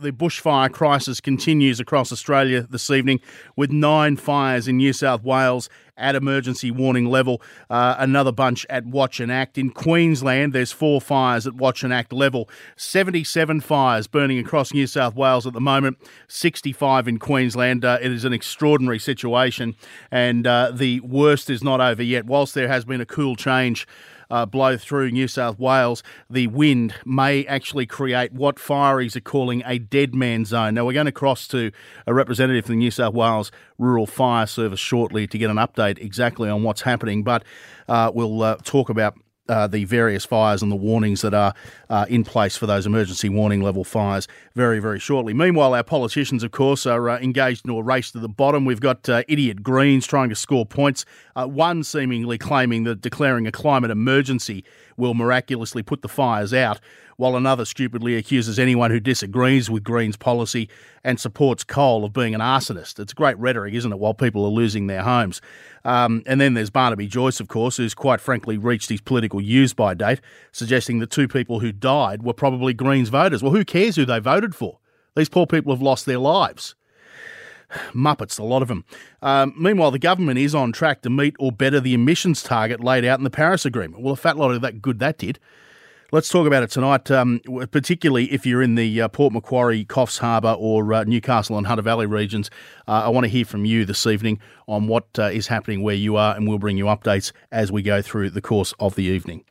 the bushfire crisis continues across Australia this evening with nine fires in New South Wales at emergency warning level, uh, another bunch at watch and act. In Queensland, there's four fires at watch and act level, 77 fires burning across New South Wales at the moment, 65 in Queensland. Uh, it is an extraordinary situation, and uh, the worst is not over yet. Whilst there has been a cool change uh, blow through New South Wales, the wind may actually create what fireys are calling a dead man zone. Now, we're going to cross to a representative from the New South Wales Rural Fire Service shortly to get an update exactly on what's happening, but uh, we'll uh, talk about uh, the various fires and the warnings that are uh, in place for those emergency warning level fires very, very shortly. Meanwhile, our politicians, of course, are uh, engaged in a race to the bottom. We've got uh, idiot Greens trying to score points, uh, one seemingly claiming that declaring a climate emergency will miraculously put the fires out, while another stupidly accuses anyone who disagrees with Greens policy and supports coal of being an arsonist. It's great rhetoric, isn't it, while people are losing their homes? Um, and then there's Barnaby Joyce, of course, who's quite frankly reached his political use by date, suggesting that two people who died were probably Greens voters. Well, who cares who they voted for? These poor people have lost their lives. Muppets, a lot of them. Um, meanwhile, the government is on track to meet or better the emissions target laid out in the Paris Agreement. Well, a fat lot of that good that did. Let's talk about it tonight, um, particularly if you're in the uh, Port Macquarie, Coffs Harbour, or uh, Newcastle and Hunter Valley regions. Uh, I want to hear from you this evening on what uh, is happening where you are, and we'll bring you updates as we go through the course of the evening.